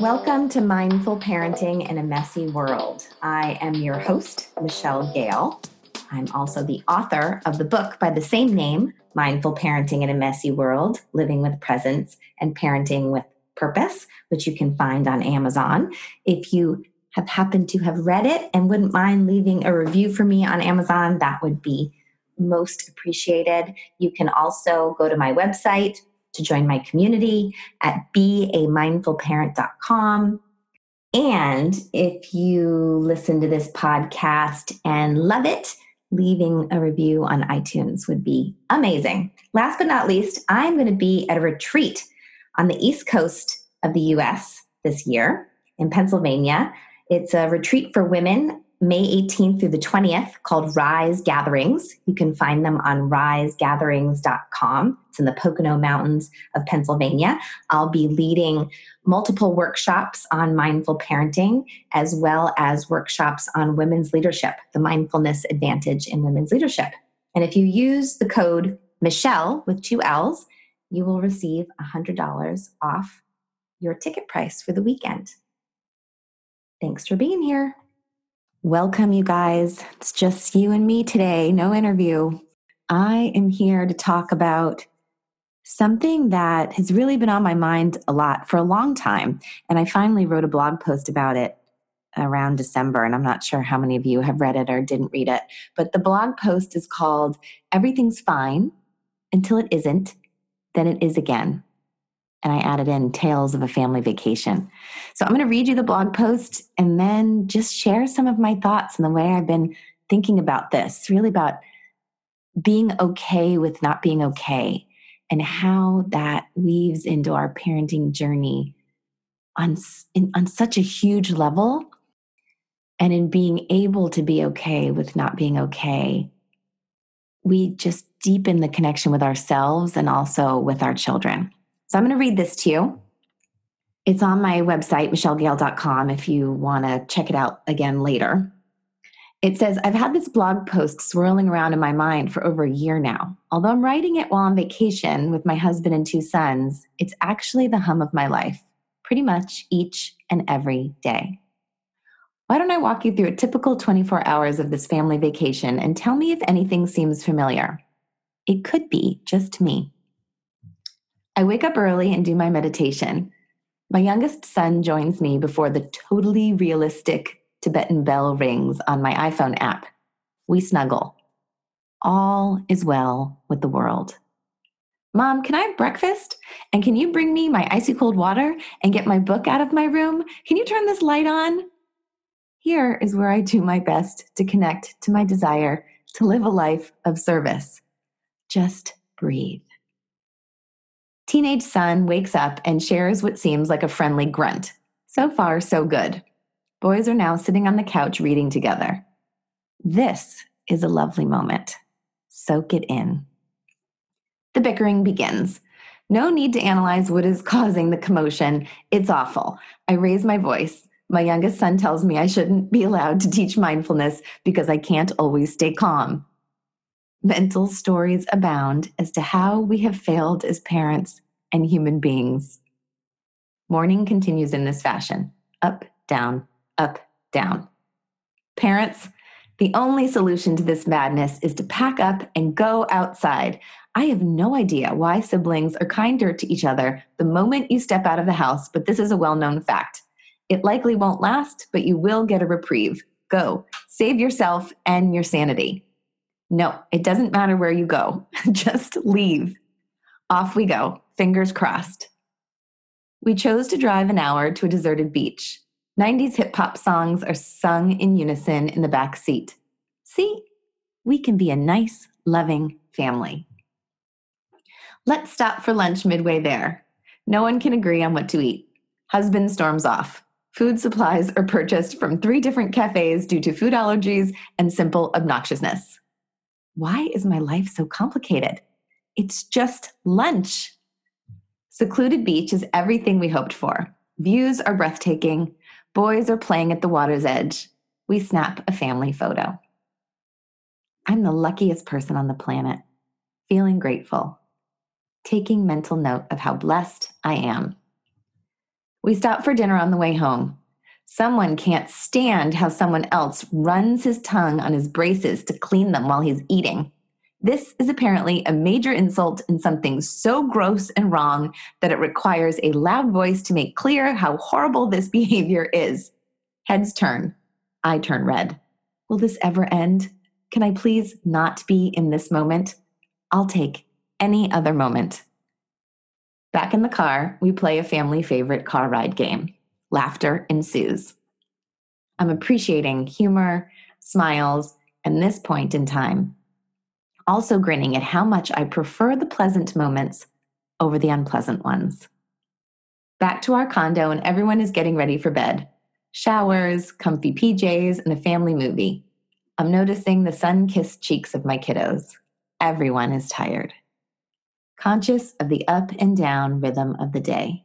Welcome to Mindful Parenting in a Messy World. I am your host, Michelle Gale. I'm also the author of the book by the same name, Mindful Parenting in a Messy World Living with Presence and Parenting with Purpose, which you can find on Amazon. If you have happened to have read it and wouldn't mind leaving a review for me on Amazon, that would be most appreciated. You can also go to my website to join my community at beamindfulparent.com. And if you listen to this podcast and love it, leaving a review on iTunes would be amazing. Last but not least, I'm going to be at a retreat on the East Coast of the US this year in Pennsylvania. It's a retreat for women May 18th through the 20th called Rise Gatherings. You can find them on risegatherings.com. It's in the Pocono Mountains of Pennsylvania. I'll be leading multiple workshops on mindful parenting, as well as workshops on women's leadership, the mindfulness advantage in women's leadership. And if you use the code Michelle with two L's, you will receive $100 off your ticket price for the weekend. Thanks for being here. Welcome, you guys. It's just you and me today, no interview. I am here to talk about something that has really been on my mind a lot for a long time. And I finally wrote a blog post about it around December. And I'm not sure how many of you have read it or didn't read it. But the blog post is called Everything's Fine Until It Isn't, Then It Is Again and I added in Tales of a Family Vacation. So I'm going to read you the blog post and then just share some of my thoughts and the way I've been thinking about this, really about being okay with not being okay and how that weaves into our parenting journey on, in, on such a huge level and in being able to be okay with not being okay we just deepen the connection with ourselves and also with our children so I'm going to read this to you. It's on my website, michellegale.com, if you want to check it out again later. It says, I've had this blog post swirling around in my mind for over a year now. Although I'm writing it while on vacation with my husband and two sons, it's actually the hum of my life, pretty much each and every day. Why don't I walk you through a typical 24 hours of this family vacation and tell me if anything seems familiar? It could be just me. I wake up early and do my meditation. My youngest son joins me before the totally realistic Tibetan bell rings on my iPhone app. We snuggle. All is well with the world. Mom, can I have breakfast? And can you bring me my icy cold water and get my book out of my room? Can you turn this light on? Here is where I do my best to connect to my desire to live a life of service. Just breathe. Teenage son wakes up and shares what seems like a friendly grunt. So far, so good. Boys are now sitting on the couch reading together. This is a lovely moment. Soak it in. The bickering begins. No need to analyze what is causing the commotion. It's awful. I raise my voice. My youngest son tells me I shouldn't be allowed to teach mindfulness because I can't always stay calm. Mental stories abound as to how we have failed as parents and human beings. Morning continues in this fashion up, down, up, down. Parents, the only solution to this madness is to pack up and go outside. I have no idea why siblings are kinder to each other the moment you step out of the house, but this is a well known fact. It likely won't last, but you will get a reprieve. Go, save yourself and your sanity. No, it doesn't matter where you go. Just leave. Off we go, fingers crossed. We chose to drive an hour to a deserted beach. 90s hip hop songs are sung in unison in the back seat. See, we can be a nice, loving family. Let's stop for lunch midway there. No one can agree on what to eat. Husband storms off. Food supplies are purchased from three different cafes due to food allergies and simple obnoxiousness. Why is my life so complicated? It's just lunch. Secluded beach is everything we hoped for. Views are breathtaking. Boys are playing at the water's edge. We snap a family photo. I'm the luckiest person on the planet, feeling grateful, taking mental note of how blessed I am. We stop for dinner on the way home. Someone can't stand how someone else runs his tongue on his braces to clean them while he's eating. This is apparently a major insult and something so gross and wrong that it requires a loud voice to make clear how horrible this behavior is. Heads turn. I turn red. Will this ever end? Can I please not be in this moment? I'll take any other moment. Back in the car, we play a family favorite car ride game. Laughter ensues. I'm appreciating humor, smiles, and this point in time. Also grinning at how much I prefer the pleasant moments over the unpleasant ones. Back to our condo, and everyone is getting ready for bed. Showers, comfy PJs, and a family movie. I'm noticing the sun kissed cheeks of my kiddos. Everyone is tired conscious of the up and down rhythm of the day,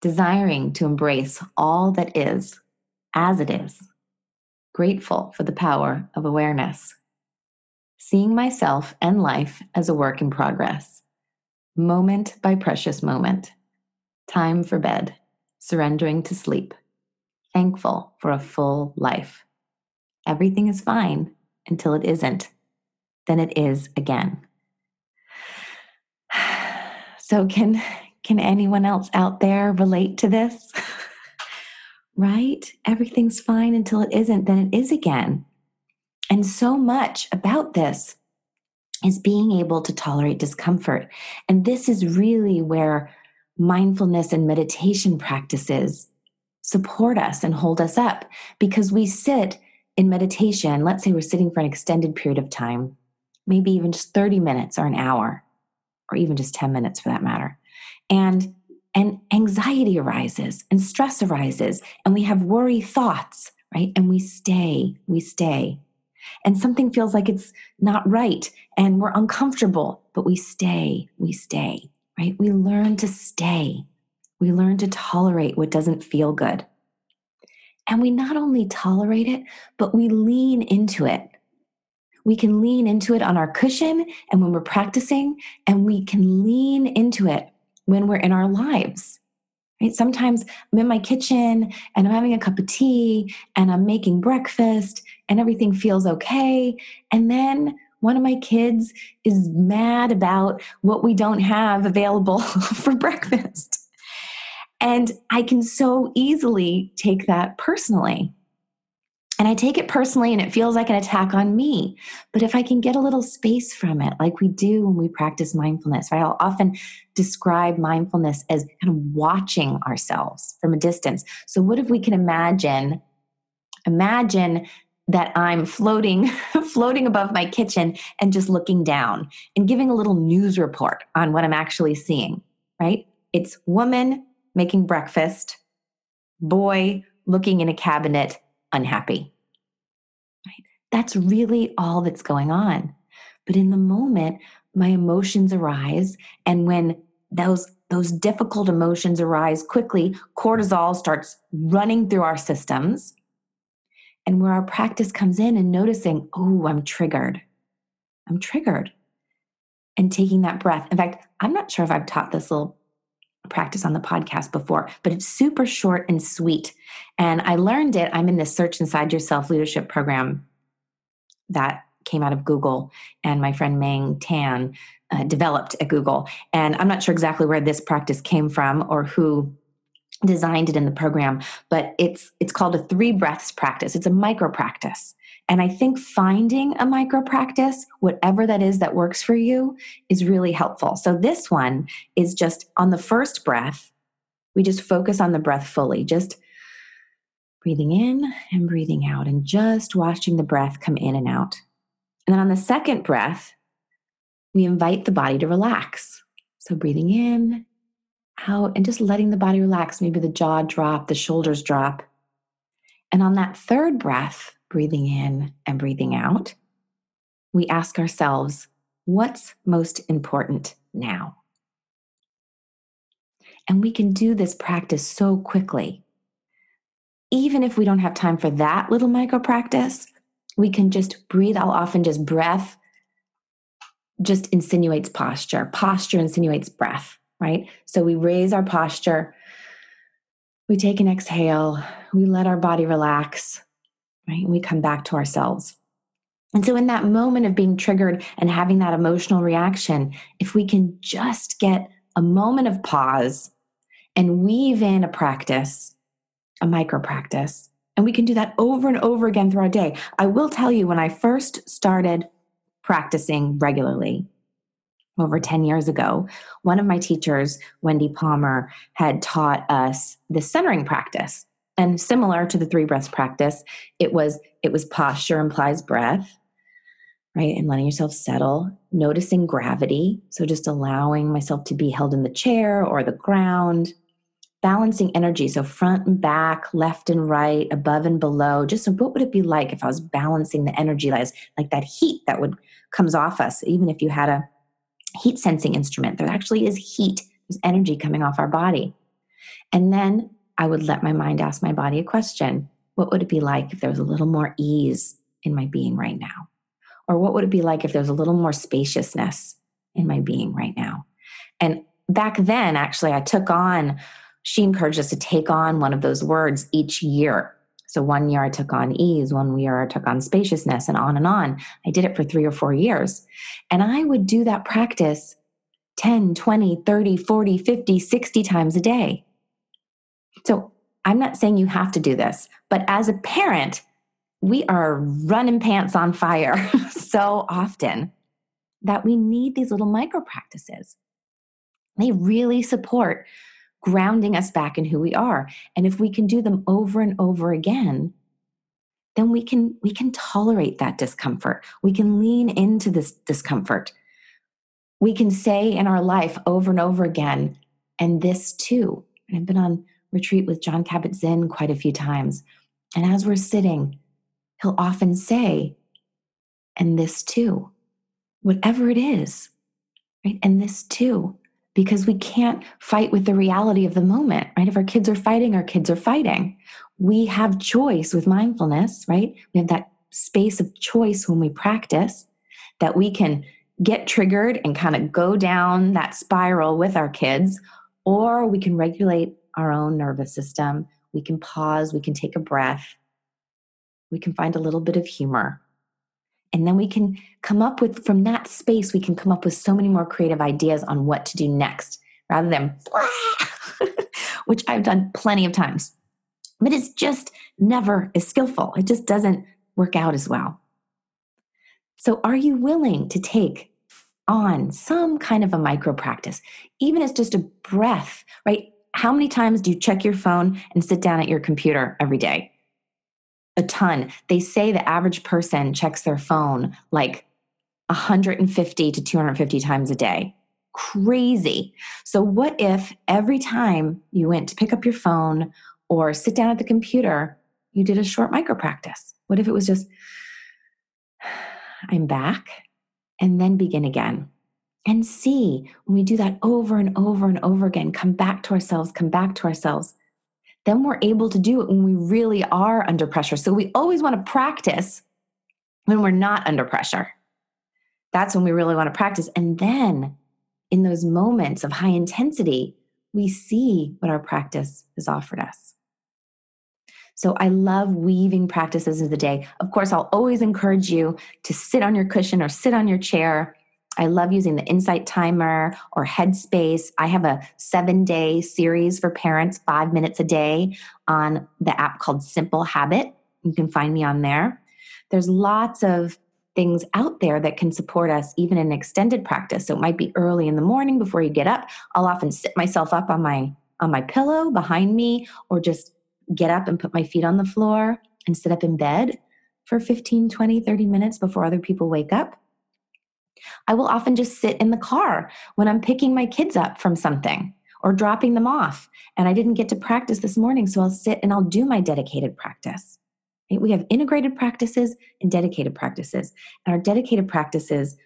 desiring to embrace all that is as it is, grateful for the power of awareness, seeing myself and life as a work in progress, moment by precious moment, time for bed, surrendering to sleep, thankful for a full life. Everything is fine until it isn't, then it is again. So can can anyone else out there relate to this? right? Everything's fine until it isn't, then it is again. And so much about this is being able to tolerate discomfort. And this is really where mindfulness and meditation practices support us and hold us up because we sit in meditation. Let's say we're sitting for an extended period of time, maybe even just 30 minutes or an hour or even just 10 minutes for that matter. And and anxiety arises and stress arises and we have worry thoughts, right? And we stay, we stay. And something feels like it's not right and we're uncomfortable, but we stay, we stay, right? We learn to stay. We learn to tolerate what doesn't feel good. And we not only tolerate it, but we lean into it we can lean into it on our cushion and when we're practicing, and we can lean into it when we're in our lives. Right? Sometimes I'm in my kitchen and I'm having a cup of tea and I'm making breakfast and everything feels okay. And then one of my kids is mad about what we don't have available for breakfast. And I can so easily take that personally. And I take it personally and it feels like an attack on me. But if I can get a little space from it, like we do when we practice mindfulness, right? I'll often describe mindfulness as kind of watching ourselves from a distance. So, what if we can imagine, imagine that I'm floating, floating above my kitchen and just looking down and giving a little news report on what I'm actually seeing, right? It's woman making breakfast, boy looking in a cabinet unhappy. Right? That's really all that's going on. But in the moment, my emotions arise. And when those those difficult emotions arise quickly, cortisol starts running through our systems. And where our practice comes in and noticing, oh, I'm triggered. I'm triggered. And taking that breath. In fact, I'm not sure if I've taught this little practice on the podcast before, but it's super short and sweet. And I learned it. I'm in this Search Inside Yourself leadership program that came out of Google, and my friend Meng Tan uh, developed at Google. And I'm not sure exactly where this practice came from or who designed it in the program but it's it's called a three breaths practice it's a micro practice and I think finding a micro practice, whatever that is that works for you, is really helpful. So this one is just on the first breath, we just focus on the breath fully, just breathing in and breathing out, and just watching the breath come in and out. And then on the second breath, we invite the body to relax. So breathing in, out, and just letting the body relax. Maybe the jaw drop, the shoulders drop. And on that third breath, breathing in and breathing out, we ask ourselves, what's most important now? And we can do this practice so quickly. Even if we don't have time for that little micro practice, we can just breathe. I'll often just breath just insinuates posture. Posture insinuates breath, right? So we raise our posture we take an exhale, we let our body relax, right? And we come back to ourselves. And so, in that moment of being triggered and having that emotional reaction, if we can just get a moment of pause and weave in a practice, a micro practice, and we can do that over and over again throughout our day. I will tell you, when I first started practicing regularly over 10 years ago, one of my teachers, Wendy Palmer, had taught us the centering practice. And similar to the three breaths practice, it was it was posture implies breath right? And letting yourself settle, noticing gravity. So just allowing myself to be held in the chair or the ground, balancing energy. So front and back, left and right, above and below. Just so what would it be like if I was balancing the energy lines, like that heat that would comes off us, even if you had a heat sensing instrument. There actually is heat. There's energy coming off our body. And then I would let my mind ask my body a question. What would it be like if there was a little more ease in my being right now? Or what would it be like if there was a little more spaciousness in my being right now? And back then, actually, I took on, she encouraged us to take on one of those words each year. So one year I took on ease, one year I took on spaciousness, and on and on. I did it for three or four years. And I would do that practice 10, 20, 30, 40, 50, 60 times a day. So I'm not saying you have to do this, but as a parent, we are running pants on fire so often that we need these little micro practices. They really support grounding us back in who we are. And if we can do them over and over again, then we can we can tolerate that discomfort. We can lean into this discomfort. We can say in our life over and over again, and this too. I've been on retreat with Jon Kabat-Zinn quite a few times. And as we're sitting, he'll often say, and this too, whatever it is, right? And this too, because we can't fight with the reality of the moment, right? If our kids are fighting, our kids are fighting. We have choice with mindfulness, right? We have that space of choice when we practice that we can get triggered and kind of go down that spiral with our kids, or we can regulate our own nervous system. We can pause, we can take a breath, we can find a little bit of humor. And then we can come up with, from that space, we can come up with so many more creative ideas on what to do next rather than, which I've done plenty of times. But it's just never as skillful. It just doesn't work out as well. So, are you willing to take on some kind of a micro practice, even as just a breath, right? How many times do you check your phone and sit down at your computer every day? a ton. They say the average person checks their phone like 150 to 250 times a day. Crazy. So, what if every time you went to pick up your phone or sit down at the computer, you did a short micro practice? What if it was just, I'm back, and then begin again? And see when we do that over and over and over again, come back to ourselves, come back to ourselves then we're able to do it when we really are under pressure. So we always want to practice when we're not under pressure. That's when we really want to practice. And then in those moments of high intensity, we see what our practice has offered us. So I love weaving practices into the day. Of course, I'll always encourage you to sit on your cushion or sit on your chair I love using the Insight Timer or Headspace. I have a seven day series for parents, five minutes a day on the app called Simple Habit. You can find me on there. There's lots of things out there that can support us even in extended practice. So it might be early in the morning before you get up. I'll often sit myself up on my on my pillow behind me or just get up and put my feet on the floor and sit up in bed for 15, 20, 30 minutes before other people wake up. I will often just sit in the car when I'm picking my kids up from something or dropping them off. And I didn't get to practice this morning, so I'll sit and I'll do my dedicated practice. We have integrated practices and dedicated practices. And our dedicated practices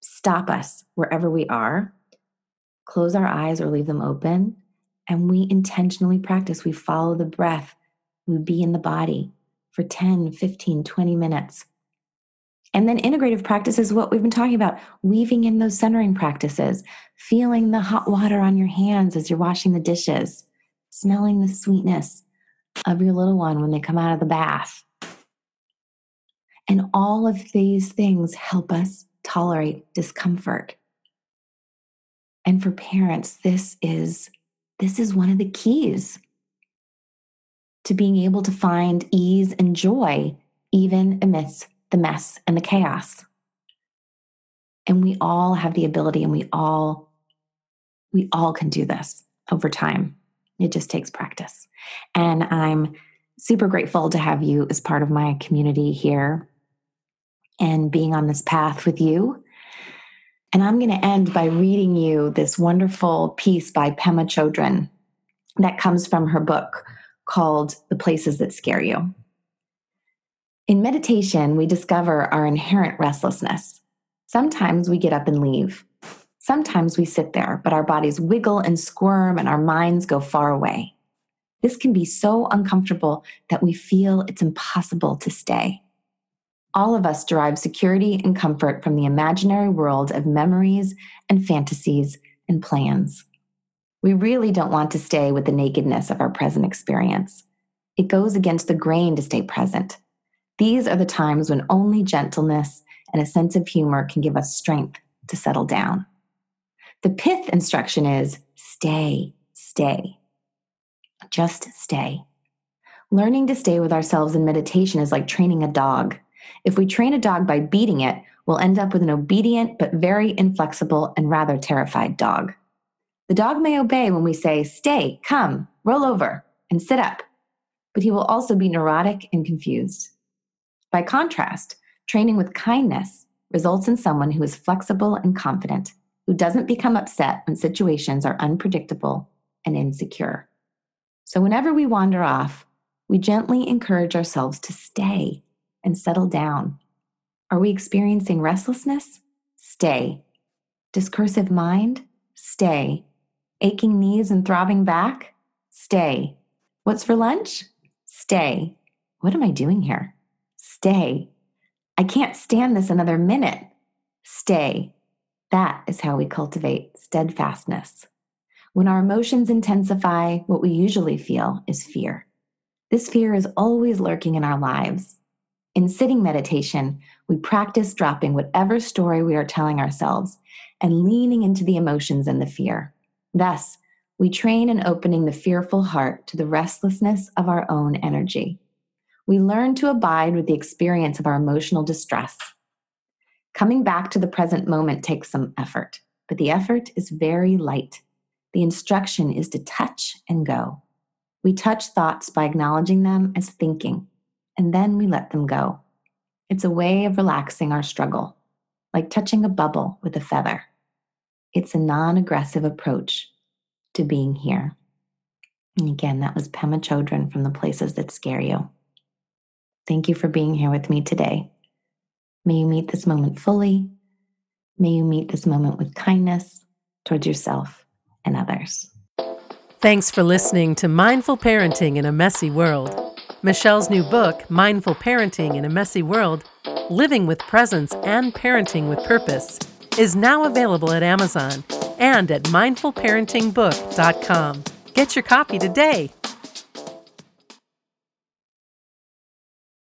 stop us wherever we are, close our eyes or leave them open, and we intentionally practice. We follow the breath, we be in the body for 10, 15, 20 minutes. And then integrative practice is what we've been talking about weaving in those centering practices, feeling the hot water on your hands as you're washing the dishes. smelling the sweetness of your little one when they come out of the bath. And all of these things help us tolerate discomfort. And for parents, this is this is one of the keys to being able to find ease and joy even amidst the mess and the chaos. And we all have the ability and we all we all can do this over time. It just takes practice. And I'm super grateful to have you as part of my community here and being on this path with you. And I'm going to end by reading you this wonderful piece by Pema Chodron that comes from her book called The Places That Scare You. In meditation, we discover our inherent restlessness. Sometimes we get up and leave. Sometimes we sit there, but our bodies wiggle and squirm and our minds go far away. This can be so uncomfortable that we feel it's impossible to stay. All of us derive security and comfort from the imaginary world of memories and fantasies and plans. We really don't want to stay with the nakedness of our present experience. It goes against the grain to stay present. These are the times when only gentleness and a sense of humor can give us strength to settle down. The pith instruction is stay, stay. Just stay. Learning to stay with ourselves in meditation is like training a dog. If we train a dog by beating it, we'll end up with an obedient but very inflexible and rather terrified dog. The dog may obey when we say, Stay, come, roll over, and sit up, but he will also be neurotic and confused. By contrast, training with kindness results in someone who is flexible and confident who doesn't become upset when situations are unpredictable and insecure. So, whenever we wander off, we gently encourage ourselves to stay and settle down. Are we experiencing restlessness? Stay. Discursive mind? Stay. Aching knees and throbbing back? Stay. What's for lunch? Stay. What am I doing here? Stay. I can't stand this another minute. Stay. That is how we cultivate steadfastness. When our emotions intensify, what we usually feel is fear. This fear is always lurking in our lives. In sitting meditation, we practice dropping whatever story we are telling ourselves and leaning into the emotions and the fear. Thus, we train in opening the fearful heart to the restlessness of our own energy. We learn to abide with the experience of our emotional distress Coming back to the present moment takes some effort, but the effort is very light. The instruction is to touch and go. We touch thoughts by acknowledging them as thinking, and then we let them go. It's a way of relaxing our struggle, like touching a bubble with a feather. It's a non aggressive approach to being here. And again, that was Pema Chodron from The Places That Scare You. Thank you for being here with me today. May you meet this moment fully. May you meet this moment with kindness towards yourself and others. Thanks for listening to Mindful Parenting in a Messy World. Michelle's new book, Mindful Parenting in a Messy World Living with Presence and Parenting with Purpose, is now available at Amazon and at mindfulparentingbook.com. Get your copy today.